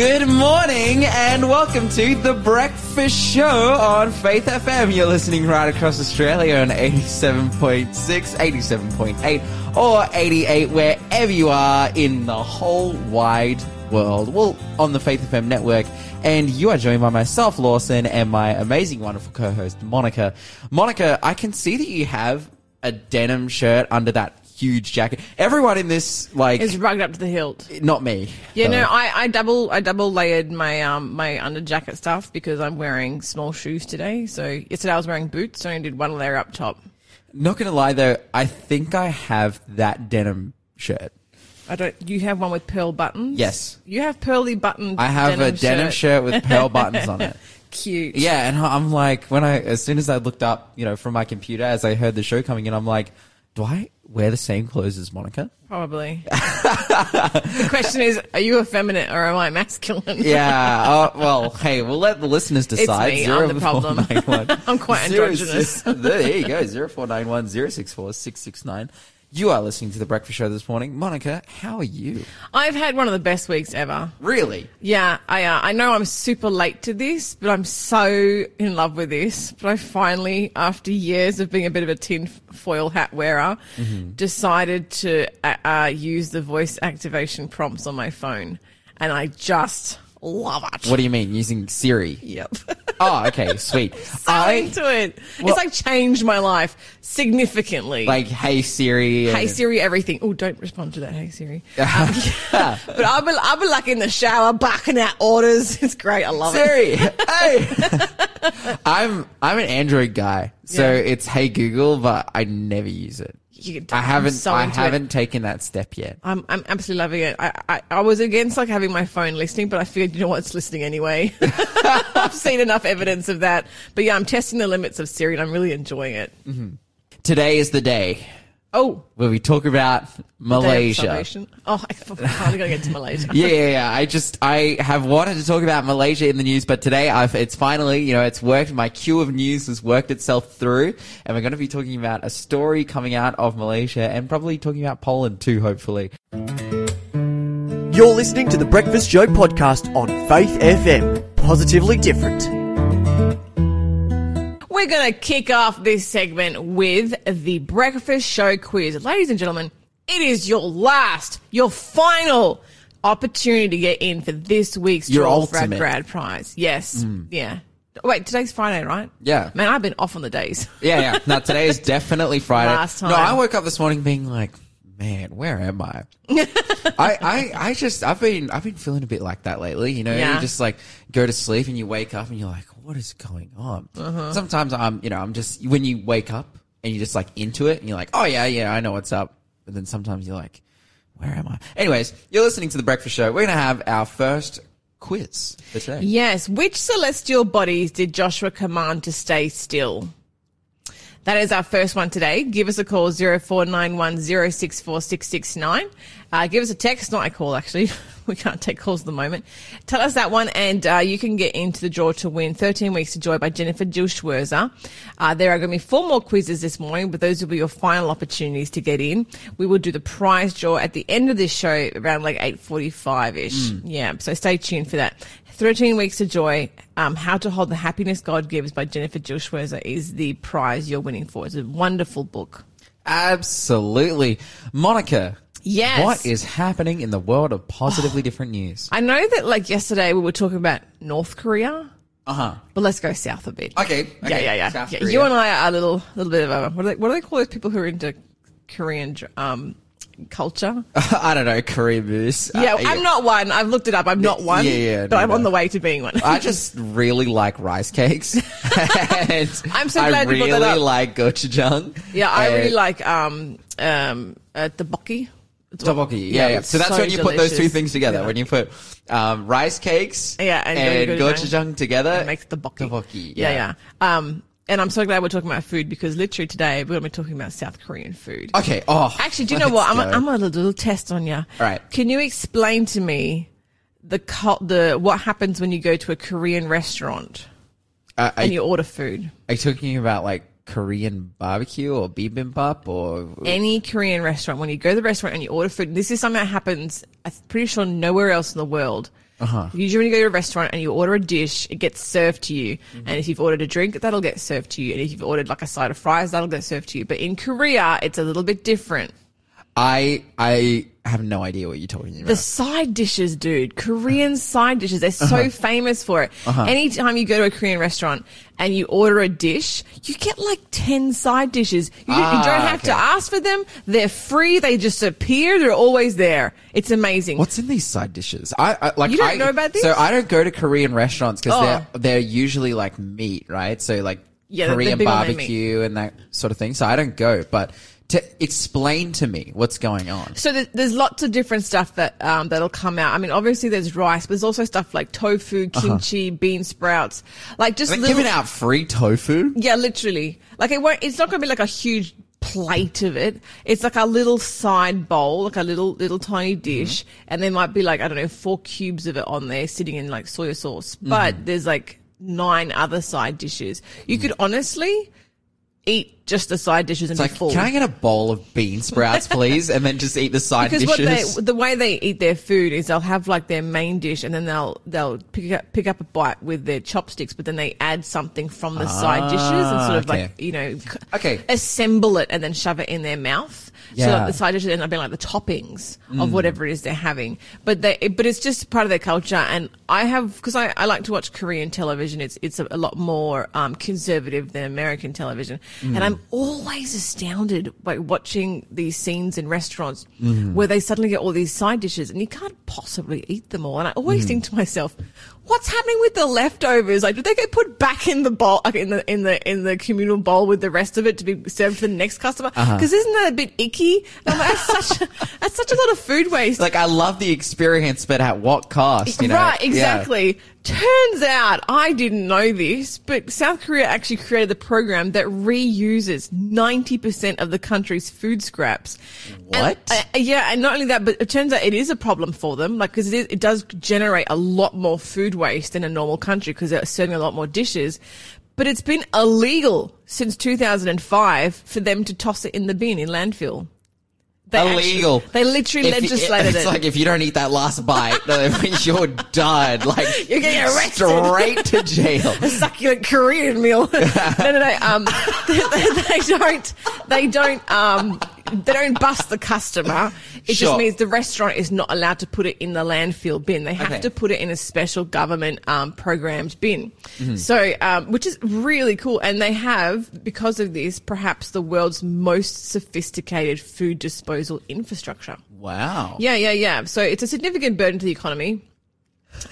Good morning and welcome to The Breakfast Show on Faith FM. You're listening right across Australia on 87.6, 87.8 or 88 wherever you are in the whole wide world. Well, on the Faith FM network. And you are joined by myself, Lawson, and my amazing, wonderful co-host, Monica. Monica, I can see that you have a denim shirt under that huge jacket. Everyone in this, like, It's rugged up to the hilt. not me. Yeah, no, I, I double I double layered my um my under jacket stuff because I'm wearing small shoes today. So yesterday I was wearing boots, so I only did one layer up top. Not gonna lie though, I think I have that denim shirt. I don't. You have one with pearl buttons. Yes. You have pearly buttoned. I have a denim shirt with pearl buttons on it. Cute. Yeah, and I'm like, when I, as soon as I looked up, you know, from my computer as I heard the show coming in, I'm like, do I wear the same clothes as Monica? Probably. the question is, are you effeminate or am I masculine? Yeah. oh, well, hey, we'll let the listeners decide. me, I'm the problem. 0491 I'm quite Zero androgynous. there you go. Zero four nine one zero six four six six nine. You are listening to the Breakfast Show this morning. Monica, how are you? I've had one of the best weeks ever. Really? Yeah, I uh, I know I'm super late to this, but I'm so in love with this. But I finally, after years of being a bit of a tin foil hat wearer, decided to uh, uh, use the voice activation prompts on my phone, and I just love it. What do you mean? Using Siri? Yep. Oh, okay, sweet. so I into it. Well- it's like changed my life significantly. like, hey Siri. Hey Siri, everything. Oh, don't respond to that. Hey Siri. Um, but I'll be, I'll be like in the shower, barking out orders. It's great. I love it. Siri, hey. I'm I'm an Android guy, so Yeah. it's Hey Google, but I never use it. You I haven't so I haven't taken that step yet. I'm, I'm absolutely loving it. I, I, I was against like having my phone listening, but I figured, you know what, it's listening anyway. I've seen enough evidence of that. But yeah, I'm testing the limits of Siri and I'm really enjoying it. Mm-hmm. Today is the day Oh, where we talk about Malaysia. Oh, I finally got to get to Malaysia. Yeah, yeah, yeah. I just I have wanted to talk about Malaysia in the news, but today I've it's finally you know it's worked. My queue of news has worked itself through, and we're going to be talking about a story coming out of Malaysia and probably talking about Poland too. Hopefully, You're listening to the Breakfast Show podcast on Faith FM. Positively different. We're going to kick off this segment with the breakfast show quiz. Ladies and gentlemen, it is your last, your final opportunity to get in for this week's Your draw for our ultimate. grad prize. Yes. Hmm. Yeah. Wait, today's Friday, right? Yeah. Man, I've been off on the days. yeah, yeah. Now today is definitely Friday. Last time. No. I woke up this morning being like, man, where am I? I, I, I just, I've been, I've been feeling a bit like that lately. You know, Yeah. you just like go to sleep and you wake up and you're like, what is going on? Uh-huh. Sometimes I'm, you know, I'm just when you wake up and you're just like into it and you're like, oh yeah, yeah, I know what's up. But then sometimes you're like, where am I? Anyways, you're listening to the Breakfast Show. We're gonna have our first quiz for today. Yes. Which celestial bodies did Joshua command to stay still? That is our first one today. Give us a call, 0491 Uh, give us a text, not a call actually. we can't take calls at the moment. Tell us that one and uh, you can get into the draw to win 13 Weeks to Joy by Jennifer Jill Schwirzer. Uh, there are going to be four more quizzes this morning, but those will be your final opportunities to get in. We will do the prize draw at the end of this show around like 8.45ish. Yeah, so stay tuned for that. 13 Weeks to Joy, um, How to Hold the Happiness God Gives by Jennifer Jill Schwirzer is the prize you're winning for. It's a wonderful book. Absolutely, Monica. Yes. What is happening in the world of positively different news? I know that like yesterday we were talking about North Korea, Uh huh. but let's go south a bit. Okay. yeah, yeah, yeah. South yeah Korea. you and I are a little, little bit of a, what do they, what do they call those people who are into Korean, um, culture? I don't know, Koreaboos. yeah, Uh, I'm not one. I've looked it up. I'm not one. yeah, yeah, but no, I'm no. on the way to being one. I just really like rice cakes. and I'm so I glad you really brought that up. like gochujang. yeah, I really like, um, um, uh, tteokbokki. What- Tteokbokki, yeah, yeah. it's So that's when you put those two things together. Yeah. When you put um, rice cakes Yeah, and and, gochujang. gochujang together, It makes the bokki. Tteokbokki, Yeah, yeah. yeah. Um, and I'm so glad we're talking about food because literally today we're going to be talking about South Korean food. Okay. Oh, Actually, do you know what? I'm, go. I'm a little, test on you. All right. Can you explain to me the cult, the what happens when you go to a Korean restaurant Uh, and you order food? are you talking about like Korean barbecue or bibimbap or Any Korean restaurant, when you go to the restaurant and you order food, this is something that happens. I'm pretty sure nowhere else in the world. Uh-huh. Usually, when you go to a restaurant and you order a dish, it gets served to you. Mm-hmm. And if you've ordered a drink, that'll get served to you. And if you've ordered like a side of fries, that'll get served to you. But in Korea, it's a little bit different. I I have no idea what you're talking about. The side dishes, dude. Korean side dishes. They're so Uh-huh. famous for it. Anytime you go to a Korean restaurant and you order a dish, you get like 10 side dishes. You, you Ah, don't have to ask for them. They're free. They just appear. They're always there. It's amazing. What's in these side dishes? I, I like. You don't I, know about these? So I don't go to Korean restaurants because Oh. they're they're usually like meat, right? So like Yeah, Korean they're big on their meat. barbecue and that sort of thing. So I don't go. But to explain to me what's going on. So there's, there's lots of different stuff that um, that'll come out. I mean, obviously there's rice, but there's also stuff like tofu, uh-huh. kimchi, bean sprouts, like just little, giving out free tofu. Yeah, literally. Like it won't. It's not going to be like a huge plate of it. It's like a little side bowl, like a little little tiny mm-hmm. dish, and there might be like I don't know four cubes of it on there, sitting in like soy sauce. But mm-hmm. there's like nine other side dishes. You mm-hmm. could honestly eat just the side dishes and It's be like, full. can I get a bowl of bean sprouts, please, and then just eat the side because what dishes? they, the way they eat their food is they'll have like their main dish and then they'll they'll pick up pick up a bite with their chopsticks, but then they add something from the side dishes and sort of Ah, okay. like you know Okay. assemble it and then shove it in their mouth. So Yeah. Mm. that the side dishes end up being like the toppings of whatever it is they're having. But they but it's just part of their culture. And I have because I, I like to watch Korean television. It's it's a, a lot more um, conservative than American television, Mm. and I'm always astounded by watching these scenes in restaurants Mm. where they suddenly get all these side dishes and you can't possibly eat them all. And I always Mm. think to myself, what's happening with the leftovers? Like, did they get put back in the bowl, like in the in the in the communal bowl with the rest of it to be served to the next customer? Because Uh-huh. isn't that a bit icky? Like, that's such a, that's such a lot of food waste. like I love the experience, but at what cost? You know? right, Yeah. Turns out I didn't know this, but South Korea actually created a program that reuses 90% of the country's food scraps. And, What? uh, yeah, and not only that, but it turns out it is a problem for them, like, cause it, it does generate a lot more food waste than a normal country because they're serving a lot more dishes. But it's been illegal since 2005 for them to toss it in the bin in landfill. They actually- Illegal. they literally If legislated it's it. like if you don't eat that last bite, then you're done. Like You're getting arrested. straight to jail. a succulent Korean meal. no, no, no. Um, they, they don't. They don't. Um, they don't bust the customer. It Sure. just means the restaurant is not allowed to put it in the landfill bin. They have Okay. to put it in a special government um, programmed bin. Mm-hmm. So, um, which is really cool. And they have, because of this, perhaps the world's most sophisticated food disposal infrastructure. Wow. Yeah, yeah, yeah. So it's a significant burden to the economy.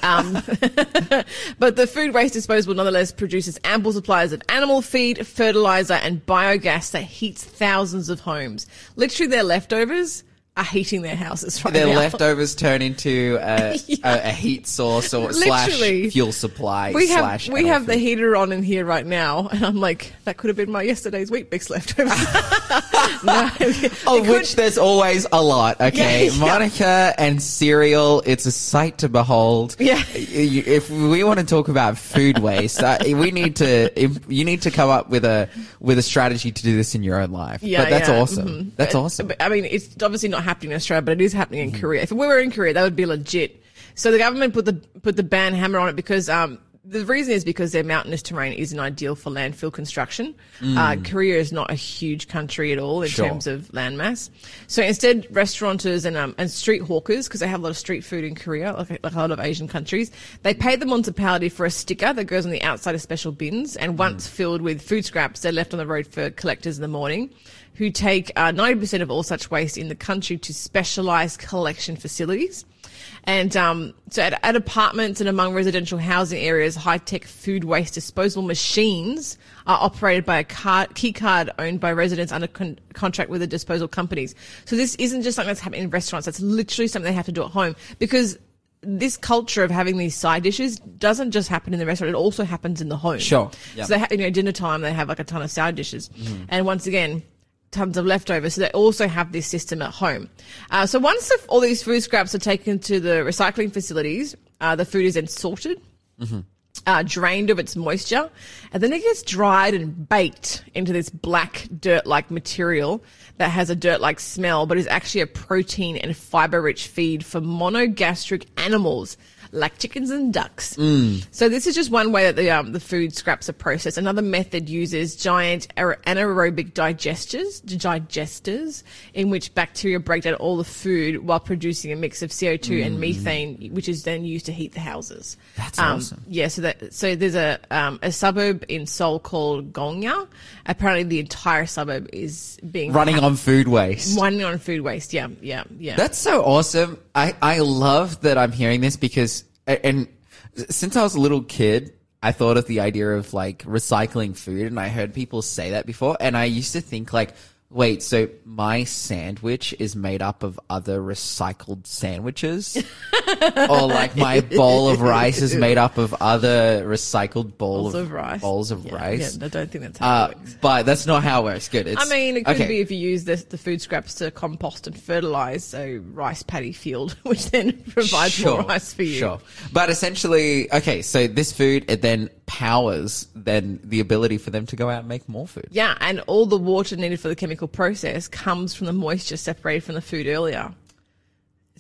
Um, but the food waste disposal nonetheless produces ample supplies of animal feed, fertilizer, and biogas that heats thousands of homes. Literally, their leftovers are heating their houses right Their now. leftovers turn into a, Yeah. a, a heat source or slash fuel supply. We have slash we have the heater on in here right now, and I'm like, that could have been my yesterday's Weet-Bix leftovers. no, Of which there's always a lot, okay? Yeah, yeah. Monica and cereal, it's a sight to behold. Yeah. If we want to talk about food waste, uh, we need to, if, you need to come up with a, with a strategy to do this in your own life. Yeah, but that's awesome. mhm. That's But- awesome. but, I mean, it's obviously not happening in Australia, but it is happening Mm-hmm. in Korea. If we were in Korea, that would be legit. So the government put the put the ban hammer on it because um, the reason is because their mountainous terrain isn't ideal for landfill construction. Uh, Korea is not a huge country at all in Mm. Sure. terms of landmass. So instead, restaurateurs and um, and street hawkers, because they have a lot of street food in Korea, like, like a lot of Asian countries, they pay the municipality for a sticker that goes on the outside of special bins, and once filled with food scraps, they're left on the road for collectors in the morning who take uh, 90% of all such waste in the country to specialized collection facilities. And um, so at, at apartments and among residential housing areas, high-tech food waste disposal machines are operated by a card, key card owned by residents under con- contract with the disposal companies. So this isn't just something that's happening in restaurants. That's literally something they have to do at home because this culture of having these side dishes doesn't just happen in the restaurant; it also happens in the home. Sure. Yep. So they ha- you know, dinner time they have like a ton of side dishes, and once again, tons of leftovers. So they also have this system at home. Uh, so once the, all these food scraps are taken to the recycling facilities, uh, the food is then sorted. Uh, drained of its moisture, and then it gets dried and baked into this black dirt-like material that has a dirt-like smell, but is actually a protein and fiber-rich feed for monogastric animals like chickens and ducks. So this is just one way that the um, the food scraps are processed. Another method uses giant aer- anaerobic digesters, digesters, in which bacteria break down all the food while producing a mix of CO two and methane, which is then used to heat the houses. That's Um, awesome. Yeah, so that so there's a um, a suburb in Seoul called Gongya. Apparently, the entire suburb is being Running on food waste. running on food waste. Yeah, yeah, yeah. That's so awesome. I, I love that I'm hearing this because, and since I was a little kid, I thought of the idea of like recycling food and I heard people say that before. And I used to think like, wait, so my sandwich is made up of other recycled sandwiches? or like my bowl of rice is made up of other recycled bowl bowls of rice. bowls of Yeah, rice? Yeah, I don't think that's how Uh, it works. but that's not how it works. Good. It's, I mean, it could okay. be if you use the, the food scraps to compost and fertilize, so rice paddy field, which then provides more rice for you. Sure. But essentially, okay, so this food, it then powers then the ability for them to go out and make more food. Yeah, and all the water needed for the chemical process comes from the moisture separated from the food earlier.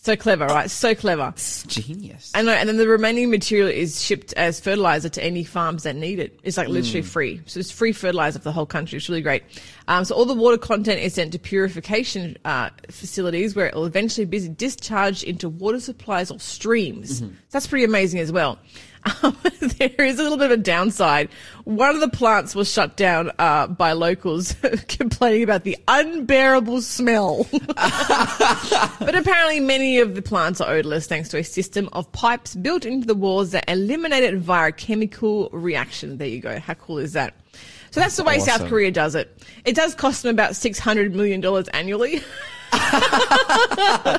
So clever, right? So clever. It's genius. Know, and then the remaining material is shipped as fertilizer to any farms that need it. It's like literally free. So it's free fertilizer for the whole country. It's really great. Um, so all the water content is sent to purification uh, facilities where it will eventually be discharged into water supplies or streams. That's pretty amazing as well. Um, there is a little bit of a downside. One of the plants was shut down uh, by locals complaining about the unbearable smell. But apparently, many of the plants are odorless thanks to a system of pipes built into the walls that eliminate it via a chemical reaction. There you go. How cool is that? So that's the way South. Korea does it. It does cost them about $600 million annually.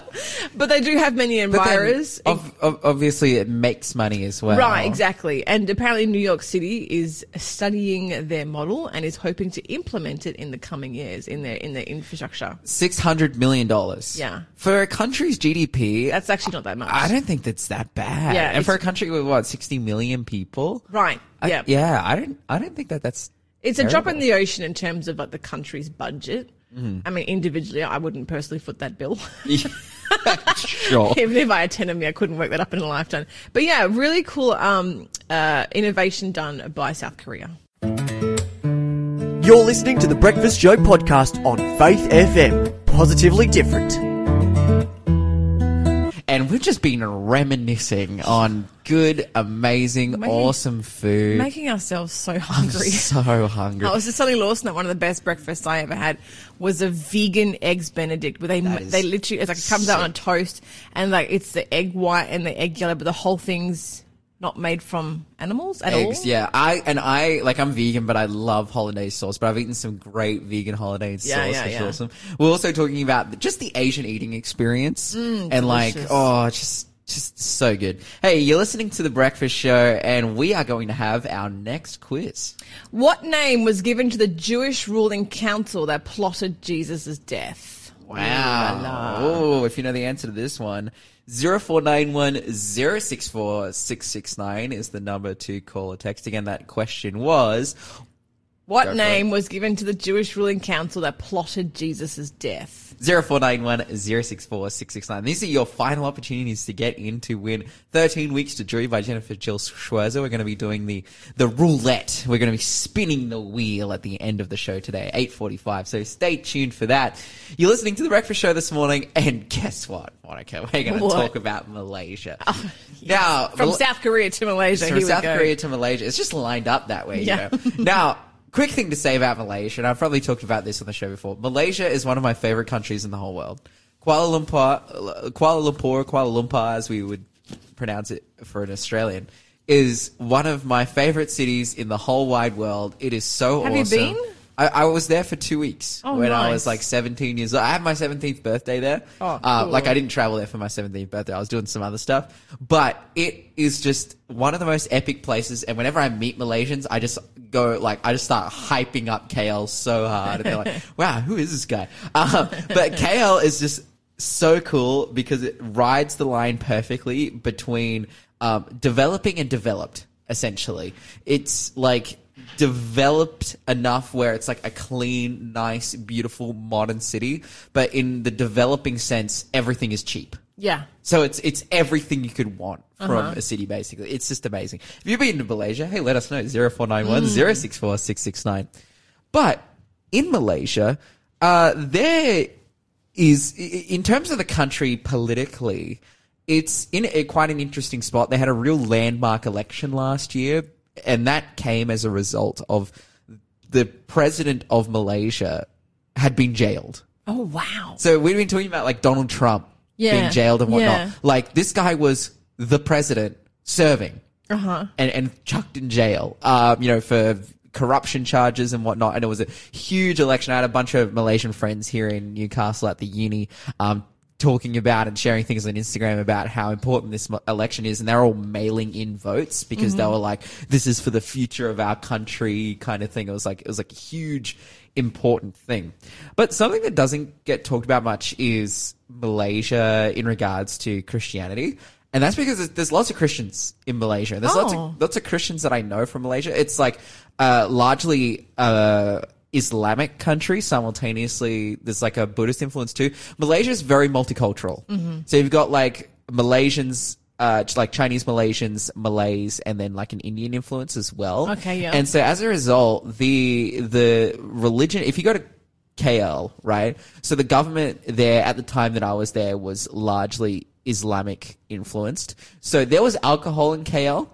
but they do have many admirers. ob- ob- obviously, it makes money as well. Right, exactly. And apparently, New York City is studying their model and is hoping to implement it in the coming years in their in their infrastructure. Six hundred million dollars. Yeah. For a country's GDP, That's actually not that much. I don't think that's that bad. Yeah, And for a country with what sixty million people, right. I- yeah. yeah. I don't. I don't think that that's. It's a drop in the ocean in terms of like the country's budget. Mm-hmm. I mean, individually, I wouldn't personally foot that bill. sure. Even if I had 10 of me, I couldn't work that up in a lifetime. But yeah, really cool um, uh, innovation done by South Korea. You're listening to the Breakfast Show podcast on Faith FM. Positively different. And we've just been reminiscing on good, amazing, Making- awesome food. Making ourselves so I'm hungry. so hungry. I was just telling Lawson that one of the best breakfasts I ever had was a vegan eggs Benedict, where they they literally it's like it comes out on toast and like it's the egg white and the egg yellow, but the whole thing's not made from animals at Eggs, all. yeah. I and I like I'm vegan, but I love hollandaise sauce. But I've eaten some great vegan Yeah, sauce. yeah, That's yeah. awesome. We're also talking about just the Asian eating experience, mm, and like, oh, just just so good. Hey, you're listening to the Breakfast Show, and we are going to have our next quiz. What name was given to the Jewish ruling council that plotted Jesus' death? Wow. Oh, if you know the answer to this one, 0491 064 669 is the number to call or text. Again, that question was What name was given to the Jewish ruling council that plotted Jesus' death? 0491 064 669. These are your final opportunities to get in to win 13 Weeks to Joy by Jennifer Jill Schwirzer. We're going to be doing the, the roulette. We're going to be spinning the wheel at the end of the show today, 845. So stay tuned for that. You're listening to The Breakfast Show this morning, and guess what, Monica? We're going to What? talk about Malaysia. Oh, now, From Mal- South Korea to Malaysia. from South. Korea to Malaysia. It's just lined up that way, Yeah. you know. now, quick thing to say about Malaysia, and I've probably talked about this on the show before. Malaysia is one of my favorite countries in the whole world. Kuala Lumpur, Kuala Lumpur, Kuala Lumpur, as we would pronounce it for an Australian, is one of my favorite cities in the whole wide world. It is so Have you awesome. been? I, I was there for two weeks Oh, when I nice. was like 17 years old. I had my 17th birthday there. Oh, Uh, cool. like I didn't travel there for my 17th birthday. I was doing some other stuff, but it is just one of the most epic places. And whenever I meet Malaysians, I just go like, I just start hyping up KL so hard. And they're like, wow, who is this guy? Um, but KL is just so cool because it rides the line perfectly between, um, developing and developed, essentially. It's like, developed enough where it's like a clean, nice, beautiful, modern city, but in the developing sense, everything is cheap. Yeah. So it's it's everything you could want from a city, basically. It's just amazing. If you've been to Malaysia, hey, let us know. 0491 064 669. But in Malaysia, uh, there is, in terms of the country politically, it's in a, quite an interesting spot. They had a real landmark election last year, and that came as a result of the president of Malaysia had been jailed. Oh wow. So we've been talking about like Donald Trump Yeah. being jailed and whatnot. Yeah. Like this guy was the president serving Uh-huh. and, and chucked in jail, um, you know, for corruption charges and whatnot. And it was a huge election. I had a bunch of Malaysian friends here in Newcastle at the uni, um, talking about and sharing things on Instagram about how important this election is. And they're all mailing in votes because they were like, this is for the future of our country kind of thing. It was like, it was like a huge, important thing. But something that doesn't get talked about much is Malaysia in regards to Christianity. And that's because there's, lots of Christians in Malaysia. There's lots Oh. of lots of Christians that I know from Malaysia. It's like uh, largely uh, Islamic country. Simultaneously, there's like a Buddhist influence too. Malaysia is very multicultural. So you've got like Malaysians. Uh, like Chinese Malaysians, Malays, and then like an Indian influence as well. Okay, yeah. And so as a result, the the religion, if you go to KL, right? So the government there at the time that I was there was largely Islamic influenced. So there was alcohol in KL,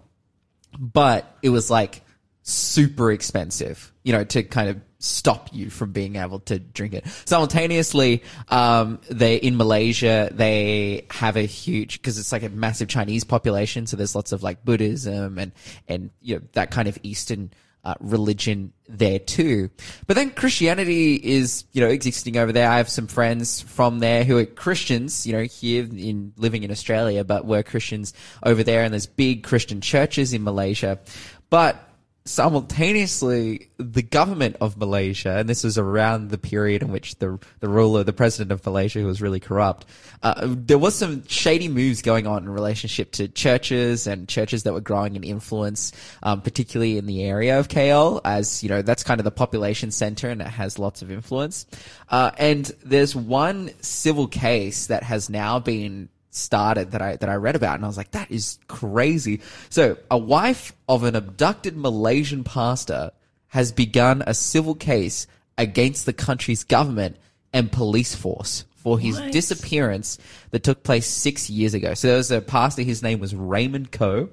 but it was like super expensive, you know, to kind of stop you from being able to drink it. Simultaneously, um, they in Malaysia they have a huge because it's like a massive Chinese population, so there's lots of like Buddhism and and you know that kind of Eastern uh, religion there too. But then Christianity is, you know, existing over there. I have some friends from there who are Christians, you know, here in living in Australia, but were Christians over there. And there's big Christian churches in Malaysia. But simultaneously, the government of Malaysia, and this was around the period in which the the ruler, the president of Malaysia, who was really corrupt, uh, there was some shady moves going on in relationship to churches and churches that were growing in influence, um, particularly in the area of KL, as you know, that's kind of the population center and it has lots of influence. Uh, and there's one civil case that has now been started that I that I read about and I was like that is crazy. So, a wife of an abducted Malaysian pastor has begun a civil case against the country's government and police force for his What? disappearance that took place 6 years ago. So there was a pastor his name was Raymond Koh.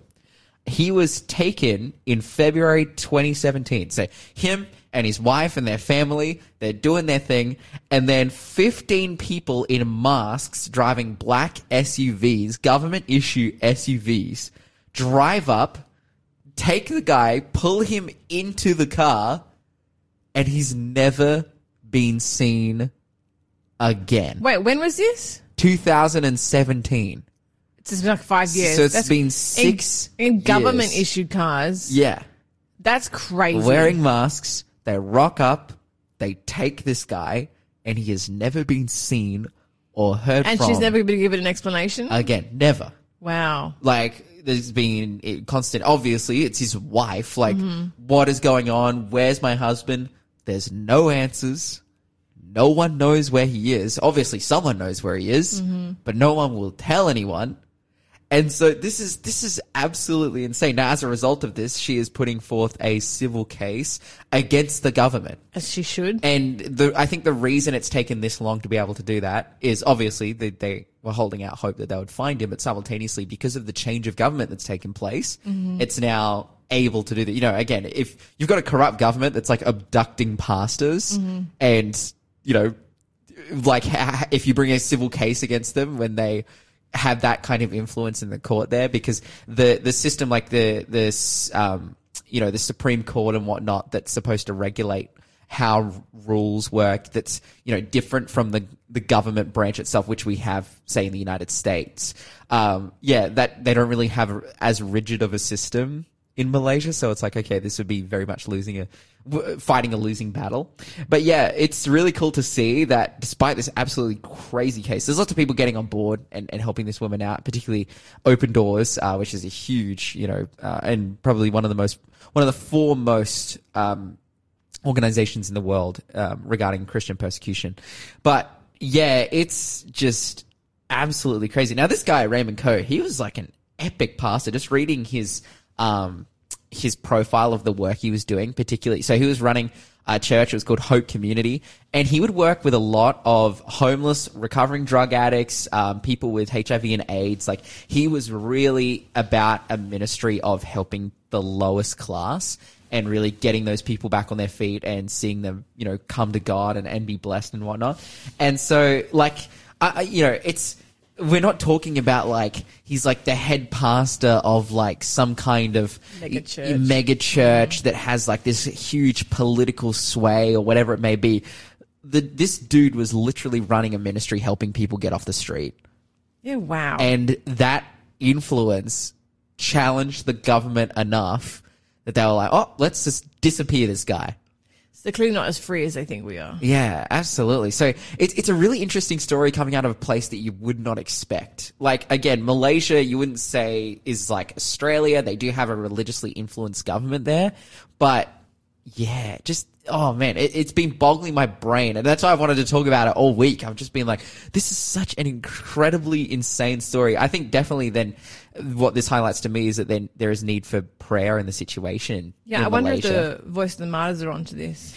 He was taken in February 2017. So him and his wife and their family, they're doing their thing. And then 15 people in masks driving black SUVs, government issue SUVs, drive up, take the guy, pull him into the car, and he's never been seen again. Wait, when was this? 2017. It's been like five years. So it's That's- been in- six in, government years. issued cars. Yeah. That's crazy. wearing masks. They rock up. They take this guy, and he has never been seen or heard and from. she's never been given an explanation. again. Never. wow. Like there's been constant. Obviously, it's his wife. Like, Mm-hmm. what is going on? Where's my husband? There's no answers. No one knows where he is. Obviously, someone knows where he is, Mm-hmm. but no one will tell anyone. And so this is this is absolutely insane. Now, as a result of this, she is putting forth a civil case against the government. As she should. And the, I think the reason it's taken this long to be able to do that is obviously they, they were holding out hope that they would find him, but simultaneously because of the change of government that's taken place, mm-hmm. it's now able to do that. You know, again, if you've got a corrupt government that's like abducting pastors mm-hmm. and, you know, like if you bring a civil case against them when they have that kind of influence in the court there because the the system like the this um you know the supreme court and whatnot that's supposed to regulate how rules work that's you know different from the the government branch itself which we have say in the United States um yeah that they don't really have as rigid of a system in Malaysia so it's like okay this would be very much losing a, fighting a losing battle but yeah it's really cool to see that despite this absolutely crazy case there's lots of people getting on board and, and helping this woman out particularly open doors uh, which is a huge you know uh, and probably one of the most one of the foremost um, organizations in the world um, regarding Christian persecution. But yeah, it's just absolutely crazy. Now, this guy, Raymond Koh, he was like an epic pastor. Just reading his um, his profile of the work he was doing, particularly. So he was running a church. It was called Hope Community, and he would work with a lot of homeless, recovering drug addicts, um, people with HIV and AIDS. Like he was really about a ministry of helping the lowest class and really getting those people back on their feet and seeing them, you know, come to God and, and be blessed and whatnot. And so, like, I, you know, it's we're not talking about like he's like the head pastor of like some kind of Mega church. mega church that has like this huge political sway or whatever it may be. The, this dude was literally running a ministry helping people get off the street. Yeah, wow. And that influence challenged the government enough that they were like, oh, let's just disappear this guy. So clearly not as free as they think we are. Yeah, absolutely. So it's it's a really interesting story coming out of a place that you would not expect. Like again, Malaysia, you wouldn't say is like Australia. They do have a religiously influenced government there, but yeah, just oh man, it, it's been boggling my brain, and that's why I wanted to talk about it all week. I've just been like, this is such an incredibly insane story. I think definitely then what this highlights to me is that then there is need for prayer in the situation. Yeah, I wonder Malaysia. if the voice of the martyrs are onto this.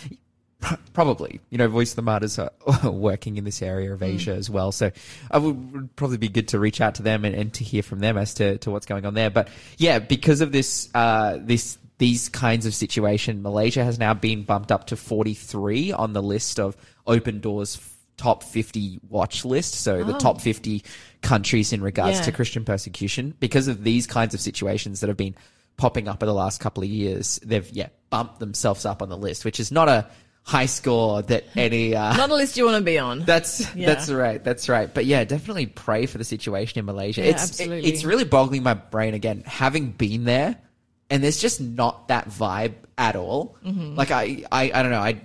Probably, you know, Voice of the Martyrs are working in this area of Asia as well. So I would, would probably be good to reach out to them and, and to hear from them as to, to what's going on there. But yeah, because of this, uh, this, these kinds of situation, Malaysia has now been bumped up to 43 on the list of Open Doors top 50 watch list. So the top 50 countries in regards Yeah. to Christian persecution because of these kinds of situations that have been popping up in the last couple of years. They've, yeah, bumped themselves up on the list, which is not a high score that any, uh, Not a list you want to be on. that's Yeah. that's right. That's right. But yeah, definitely pray for the situation in Malaysia. Yeah, it's absolutely. it's really boggling my brain again, having been there, and there's just not that vibe at all. Mm-hmm. Like I, I I don't know. I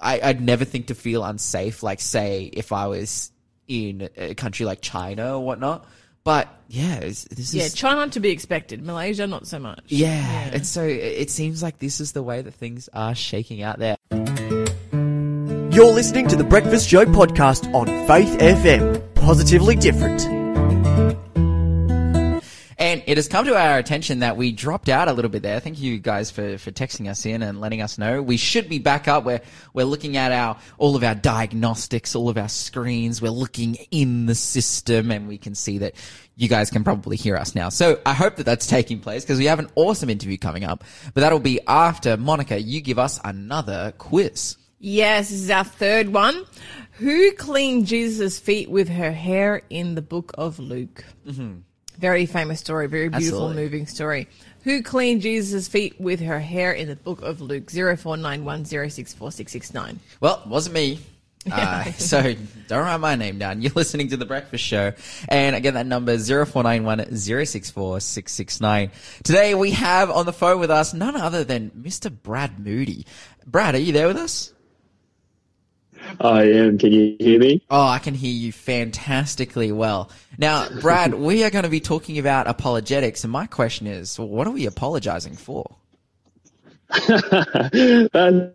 I I'd never think to feel unsafe. Like say if I was in a country like China or whatnot. But yeah, it's, this is try not to be expected. Malaysia, not so much. yeah. And so it it seems like this is the way that things are shaking out there. You're listening to the Breakfast Show podcast on Faith FM. Positively different. And it has come to our attention that we dropped out a little bit there. Thank you guys for, for texting us in and letting us know. We should be back up. We're, we're looking at our, all of our diagnostics, all of our screens. We're looking in the system and we can see that you guys can probably hear us now. So I hope that that's taking place because we have an awesome interview coming up, but that'll be after Monica, you give us another quiz. Yes, this is our third one. Who cleaned Jesus' feet with her hair in the book of Luke? Mm-hmm. Very famous story, very beautiful, Absolutely. moving story. Who cleaned Jesus' feet with her hair in the book of Luke? 0491064669. Well, it wasn't me. Uh, so don't write my name down. You're listening to The Breakfast Show. And again, that number is 0491 064 669. Today we have on the phone with us none other than Mr. Brad Moody. Brad, are you there with us? I am. Can you hear me? Oh, I can hear you fantastically well. Now, Brad, we are going to be talking about apologetics. And my question is, what are we apologizing for? That's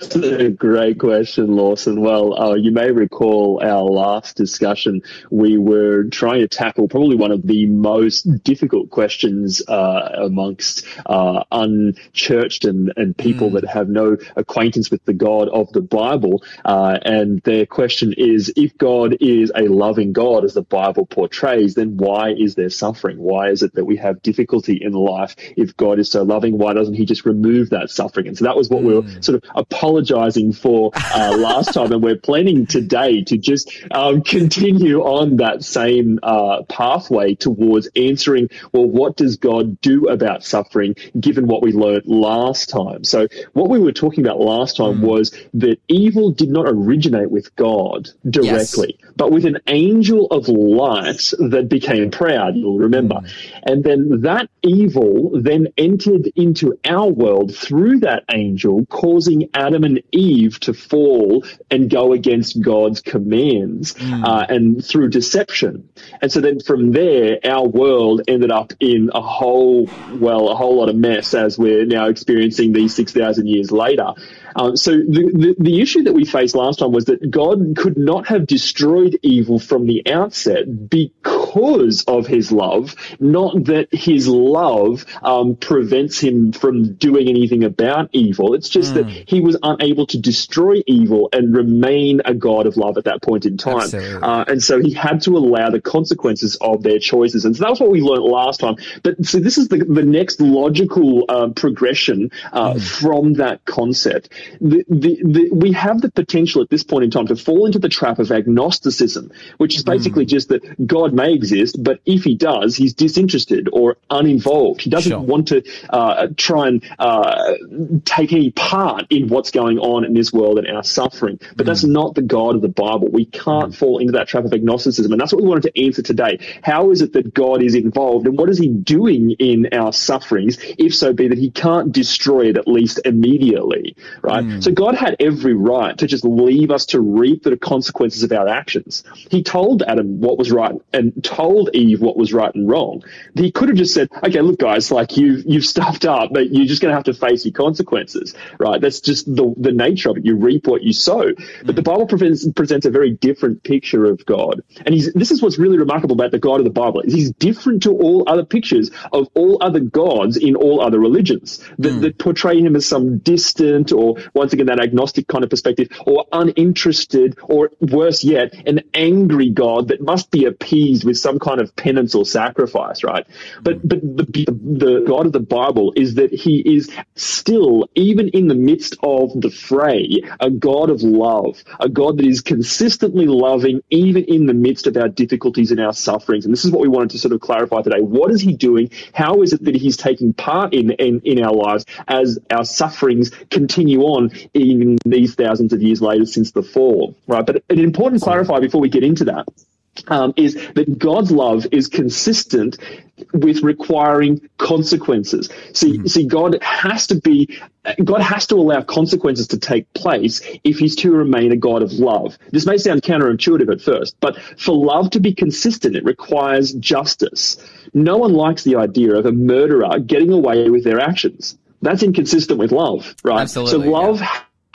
a great question, Lawson. Well, uh, you may recall our last discussion. We were trying to tackle probably one of the most difficult questions uh, amongst uh, unchurched and, and people that have no acquaintance with the God of the Bible. Uh, and their question is, if God is a loving God, as the Bible portrays, then why is there suffering? Why is it that we have difficulty in life? If God is so loving, why doesn't He just remove that suffering? And so that was what we were sort of apologizing for uh, last time, and we're planning today to just um, continue on that same uh, pathway towards answering. Well, what does God do about suffering, given what we learned last time? So what we were talking about last time was that evil did not originate with God directly, but with an angel of light that became proud. You'll remember, and then that evil then entered into our world through that angel, causing Adam and Eve to fall and go against God's commands, uh, and through deception. And so then from there, our world ended up in a whole, well, a whole lot of mess as we're now experiencing these 6,000 years later. Um, so the, the, the issue that we faced last time was that God could not have destroyed evil from the outset because of his love, not that his love um, prevents him from doing anything about evil. It's just that he was unable to destroy evil and remain a God of love at that point in time. Uh, and so he had to allow the consequences of their choices. And so that was what we learned last time. But so this is the, the next logical uh, progression uh, from that concept. The, the, the, we have the potential at this point in time to fall into the trap of agnosticism, which is basically just that God may exist, but if he does, he's disinterested or uninvolved. He doesn't Sure. want to uh, try and uh, take any part in what's going on in this world and our suffering. But that's not the God of the Bible. We can't fall into that trap of agnosticism. And that's what we wanted to answer today. How is it that God is involved and what is he doing in our sufferings, if so be that he can't destroy it at least immediately, right? Hmm. So God had every right to just leave us to reap the consequences of our actions. He told Adam what was right and told Eve what was right and wrong. He could have just said, okay, look guys, like you've, you've stuffed up, but you're just going to have to face your consequences, right? That's just the, the nature of it. You reap what you sow. But hmm. the Bible presents, presents a very different picture of God. And he's, this is what's really remarkable about the God of the Bible is he's different to all other pictures of all other gods in all other religions that, hmm. that portray him as some distant or once again that agnostic kind of perspective or uninterested or worse yet an angry God that must be appeased with some kind of penance or sacrifice, right? But but the, the God of the Bible is that he is still even in the midst of the fray a God of love, a God that is consistently loving even in the midst of our difficulties and our sufferings. And this is what we wanted to sort of clarify today. What is he doing? How is it that he's taking part in, in, in our lives as our sufferings continue on even these thousands of years later since the fall, right? But an important clarify before we get into that um, is that God's love is consistent with requiring consequences. See, see, God has to be, God has to allow consequences to take place if He's to remain a God of love. This may sound counterintuitive at first, but for love to be consistent, it requires justice. No one likes the idea of a murderer getting away with their actions. That's inconsistent with love, right? Absolutely, so love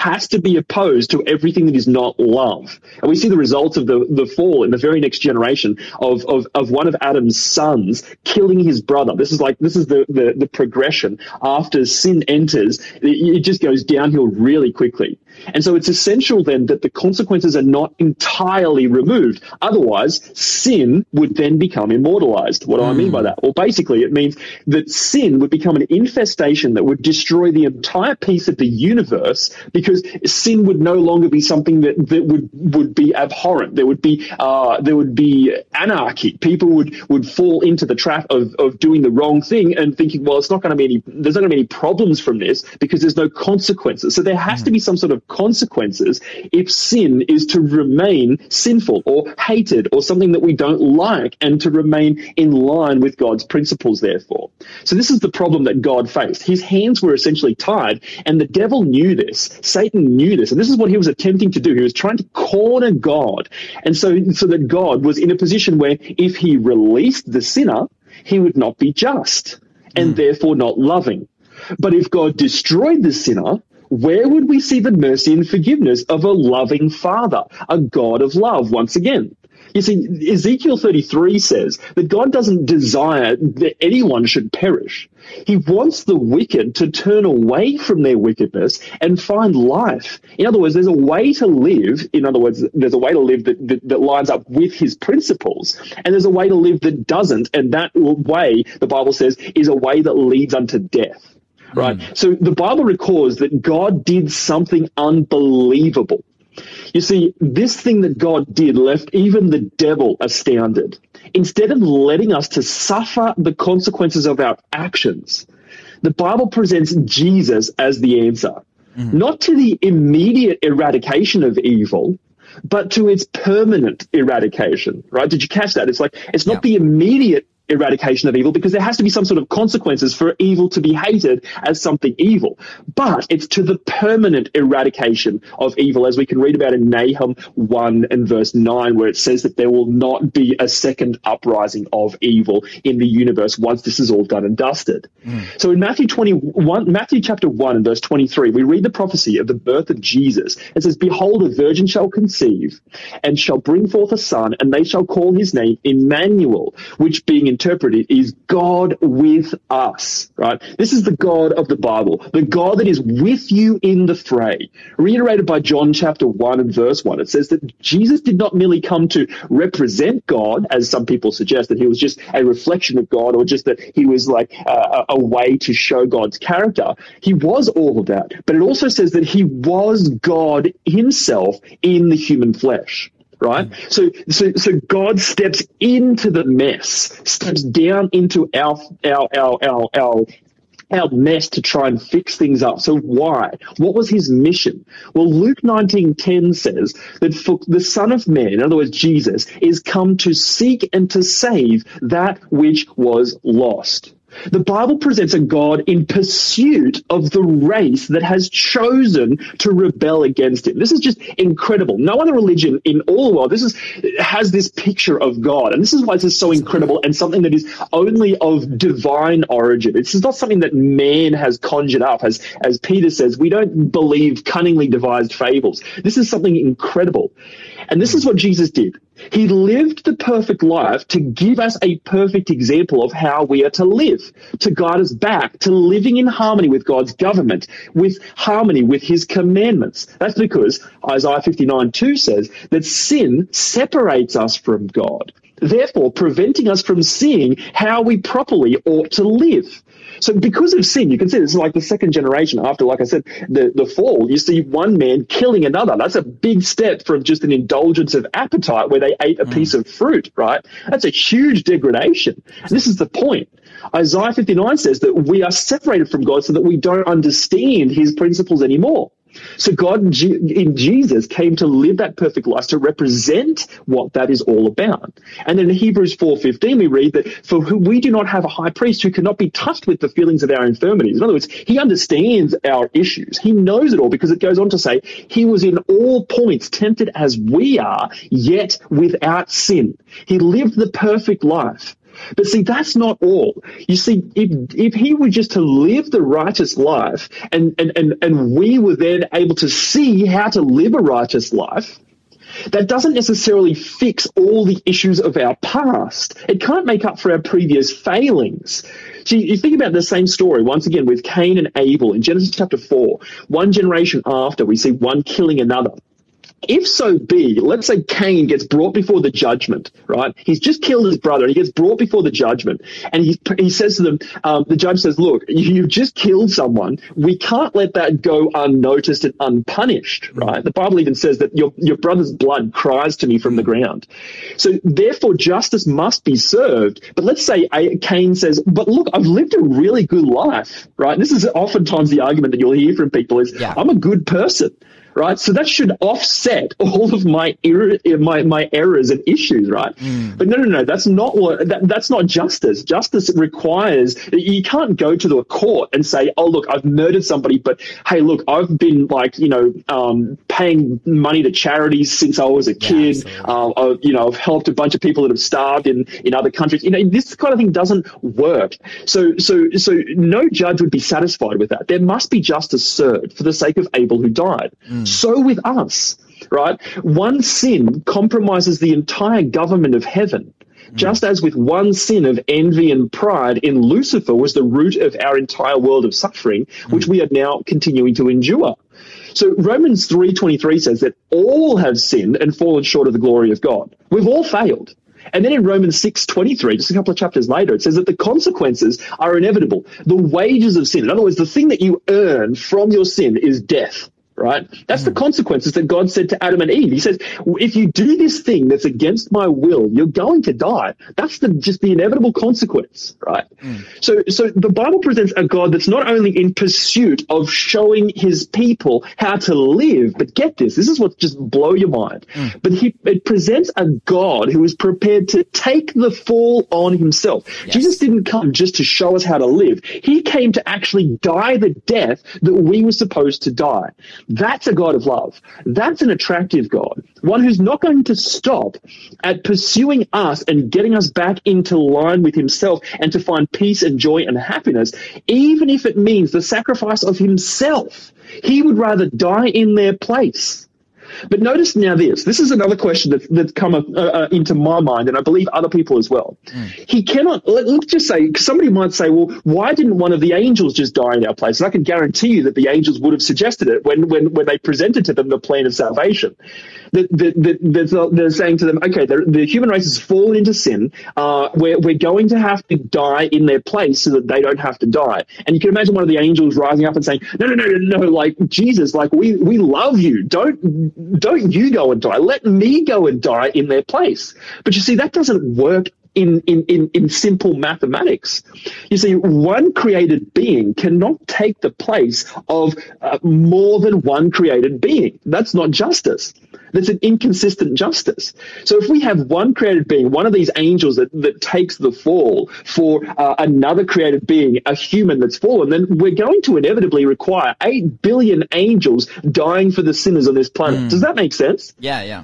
has to be opposed to everything that is not love. And we see the results of the, the fall in the very next generation of, of, of one of Adam's sons killing his brother. This is like, this is the, the, the progression. After sin enters, it, it just goes downhill really quickly. And so it's essential then that the consequences are not entirely removed. Otherwise, sin would then become immortalized. What do I mean by that? Well, basically, it means that sin would become an infestation that would destroy the entire piece of the universe because sin would no longer be something that, that would, would be abhorrent. There would be, uh, there would be anarchy. People would, would fall into the trap of, of doing the wrong thing and thinking, well, it's not going to be any, there's not going to be any problems from this because there's no consequences. So there has to be some sort of consequences if sin is to remain sinful or hated or something that we don't like and to remain in line with God's principles, therefore. So this is the problem that God faced. His hands were essentially tied and the devil knew this. Satan knew this. And this is what he was attempting to do. He was trying to corner God. And so, so that God was in a position where if he released the sinner, he would not be just and hmm. therefore not loving. But if God destroyed the sinner, where would we see the mercy and forgiveness of a loving father, a God of love once again? You see, Ezekiel 33 says that God doesn't desire that anyone should perish. He wants the wicked to turn away from their wickedness and find life. In other words, there's a way to live. In other words, there's a way to live that, that, that lines up with his principles. And there's a way to live that doesn't. And that way, the Bible says, is a way that leads unto death. Right? Hmm. So the Bible records that God did something unbelievable. You see, this thing that God did left even the devil astounded. Instead of letting us to suffer the consequences of our actions, the Bible presents Jesus as the answer. Hmm. Not to the immediate eradication of evil, but to its permanent eradication, right? Did you catch that? It's like, it's not Yeah. the immediate eradication of evil because there has to be some sort of consequences for evil to be hated as something evil. But it's to the permanent eradication of evil, as we can read about in Nahum 1 and verse 9, where it says that there will not be a second uprising of evil in the universe once this is all done and dusted. Mm. So in Matthew 21, Matthew chapter 1 and verse 23, we read the prophecy of the birth of Jesus. It says, Behold, a virgin shall conceive and shall bring forth a son, and they shall call his name Emmanuel, which being interpreted is God with us, right? This is the God of the Bible, the God that is with you in the fray. Reiterated by John chapter 1 and verse 1, it says that Jesus did not merely come to represent God, as some people suggest, that he was just a reflection of God or just that he was like a way to show God's character. He was all of that, but it also says that he was God himself in the human flesh right? So, so, so God steps into the mess, steps down into our, our, our, our, our, our mess to try and fix things up. So why? What was his mission? Well, Luke 19:10 says that for the Son of Man, in other words, Jesus, is come to seek and to save that which was lost. The Bible presents a God in pursuit of the race that has chosen to rebel against him. This is just incredible. No other religion in all the world this is has this picture of God. And this is why this is so incredible and something that is only of divine origin. This is not something that man has conjured up. As as Peter says, we don't believe cunningly devised fables. This is something incredible. And this is what Jesus did. He lived the perfect life to give us a perfect example of how we are to live, to guide us back to living in harmony with God's government, with harmony with his commandments. That's because Isaiah 59 2 says that sin separates us from God, therefore preventing us from seeing how we properly ought to live. So because of sin, you can see this is like the second generation after, like I said, the, the fall. You see one man killing another. That's a big step from just an indulgence of appetite where they ate a mm. piece of fruit, right? That's a huge degradation. This is the point. Isaiah 59 says that we are separated from God so that we don't understand his principles anymore. So God in Jesus came to live that perfect life to represent what that is all about. And in Hebrews 4:15 we read that for who we do not have a high priest who cannot be touched with the feelings of our infirmities. In other words, he understands our issues. He knows it all because it goes on to say he was in all points tempted as we are, yet without sin. He lived the perfect life. But see, that's not all. You see, if, if he were just to live the righteous life and, and, and, and we were then able to see how to live a righteous life, that doesn't necessarily fix all the issues of our past. It can't make up for our previous failings. So you think about the same story once again with Cain and Abel in Genesis chapter 4. One generation after, we see one killing another. If so be, let's say Cain gets brought before the judgment, right? He's just killed his brother and he gets brought before the judgment. And he, he says to them, um, the judge says, look, you've just killed someone. We can't let that go unnoticed and unpunished, right? The Bible even says that your, your brother's blood cries to me from the ground. So therefore justice must be served. But let's say Cain says, but look, I've lived a really good life, right? And this is oftentimes the argument that you'll hear from people is, yeah. I'm a good person right? So that should offset all of my er- my my errors and issues, right? Mm. But no, no, no, that's not what that, that's not justice. Justice requires you can't go to the court and say, "Oh, look, I've murdered somebody, but hey, look, I've been like you know um, paying money to charities since I was a kid. Yeah, uh, I've, you know, I've helped a bunch of people that have starved in in other countries. You know, this kind of thing doesn't work. So so so no judge would be satisfied with that. There must be justice served for the sake of Abel who died. Mm. So with us, right? One sin compromises the entire government of heaven. Just as with one sin of envy and pride in Lucifer was the root of our entire world of suffering, which we are now continuing to endure. So Romans 3.23 says that all have sinned and fallen short of the glory of God. We've all failed. And then in Romans 6:23, just a couple of chapters later, it says that the consequences are inevitable. The wages of sin, in other words, the thing that you earn from your sin is death right? That's the hmm. consequences that God said to Adam and Eve. He says, if you do this thing that's against my will, you're going to die. That's the, just the inevitable consequence, right? Hmm. So, so the Bible presents a God that's not only in pursuit of showing his people how to live, but get this, this is what just blow your mind. Hmm. But he, it presents a God who is prepared to take the fall on himself. Jesus didn't come just to show us how to live. He came to actually die the death that we were supposed to die. That's a God of love. That's an attractive God. One who's not going to stop at pursuing us and getting us back into line with himself and to find peace and joy and happiness, even if it means the sacrifice of himself. He would rather die in their place. But notice now this. This is another question that, that's come uh, uh, into my mind, and I believe other people as well. He cannot, let, us just say, somebody might say, well, why didn't one of the angels just die in our place? And I can guarantee you that the angels would have suggested it when, when, when they presented to them the plan of salvation. That, that, that, they're saying to them, okay, the, the human race has fallen into sin. Uh, we're, we're going to have to die in their place so that they don't have to die. And you can imagine one of the angels rising up and saying, no, no, no, no, no, like Jesus, like we, we love you. Don't, don't you go and die. Let me go and die in their place. But you see, that doesn't work in, in, in, in simple mathematics. You see, one created being cannot take the place of uh, more than one created being. That's not justice. That's an inconsistent justice. So if we have one created being, one of these angels that, that takes the fall for uh, another created being, a human that's fallen, then we're going to inevitably require 8 billion angels dying for the sinners on this planet. Does that make sense? Yeah, yeah.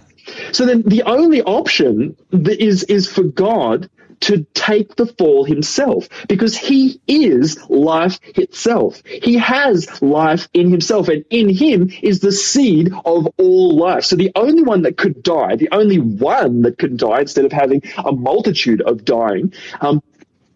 So then the only option is, is for God to take the fall himself because he is life itself. He has life in himself and in him is the seed of all life. So the only one that could die, the only one that could die instead of having a multitude of dying, um,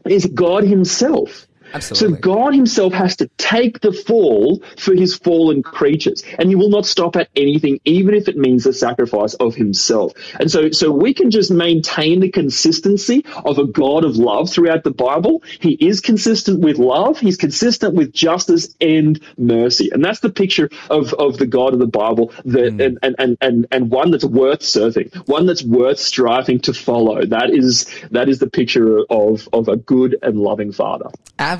is God himself. Absolutely. So God himself has to take the fall for his fallen creatures. And he will not stop at anything, even if it means the sacrifice of himself. And so, so we can just maintain the consistency of a God of love throughout the Bible. He is consistent with love. He's consistent with justice and mercy. And that's the picture of, of the God of the Bible that, hmm. and, and, and, and, and one that's worth serving, one that's worth striving to follow. That is, that is the picture of, of a good and loving father.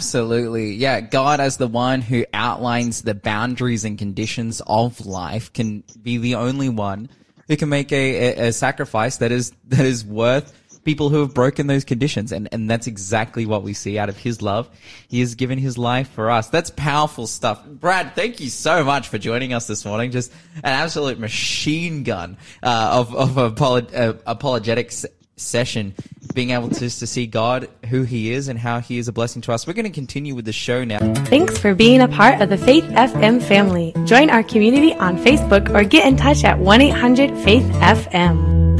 Absolutely. Yeah. God, as the one who outlines the boundaries and conditions of life, can be the only one who can make a, a, a sacrifice that is, that is worth people who have broken those conditions. And, and that's exactly what we see out of his love. He has given his life for us. That's powerful stuff. Brad, thank you so much for joining us this morning. Just an absolute machine gun, uh, of, of apolog- uh, apologetics session, being able to, to see God, who He is, and how He is a blessing to us. We're going to continue with the show now. Thanks for being a part of the Faith FM family. Join our community on Facebook or get in touch at 1 800 Faith FM.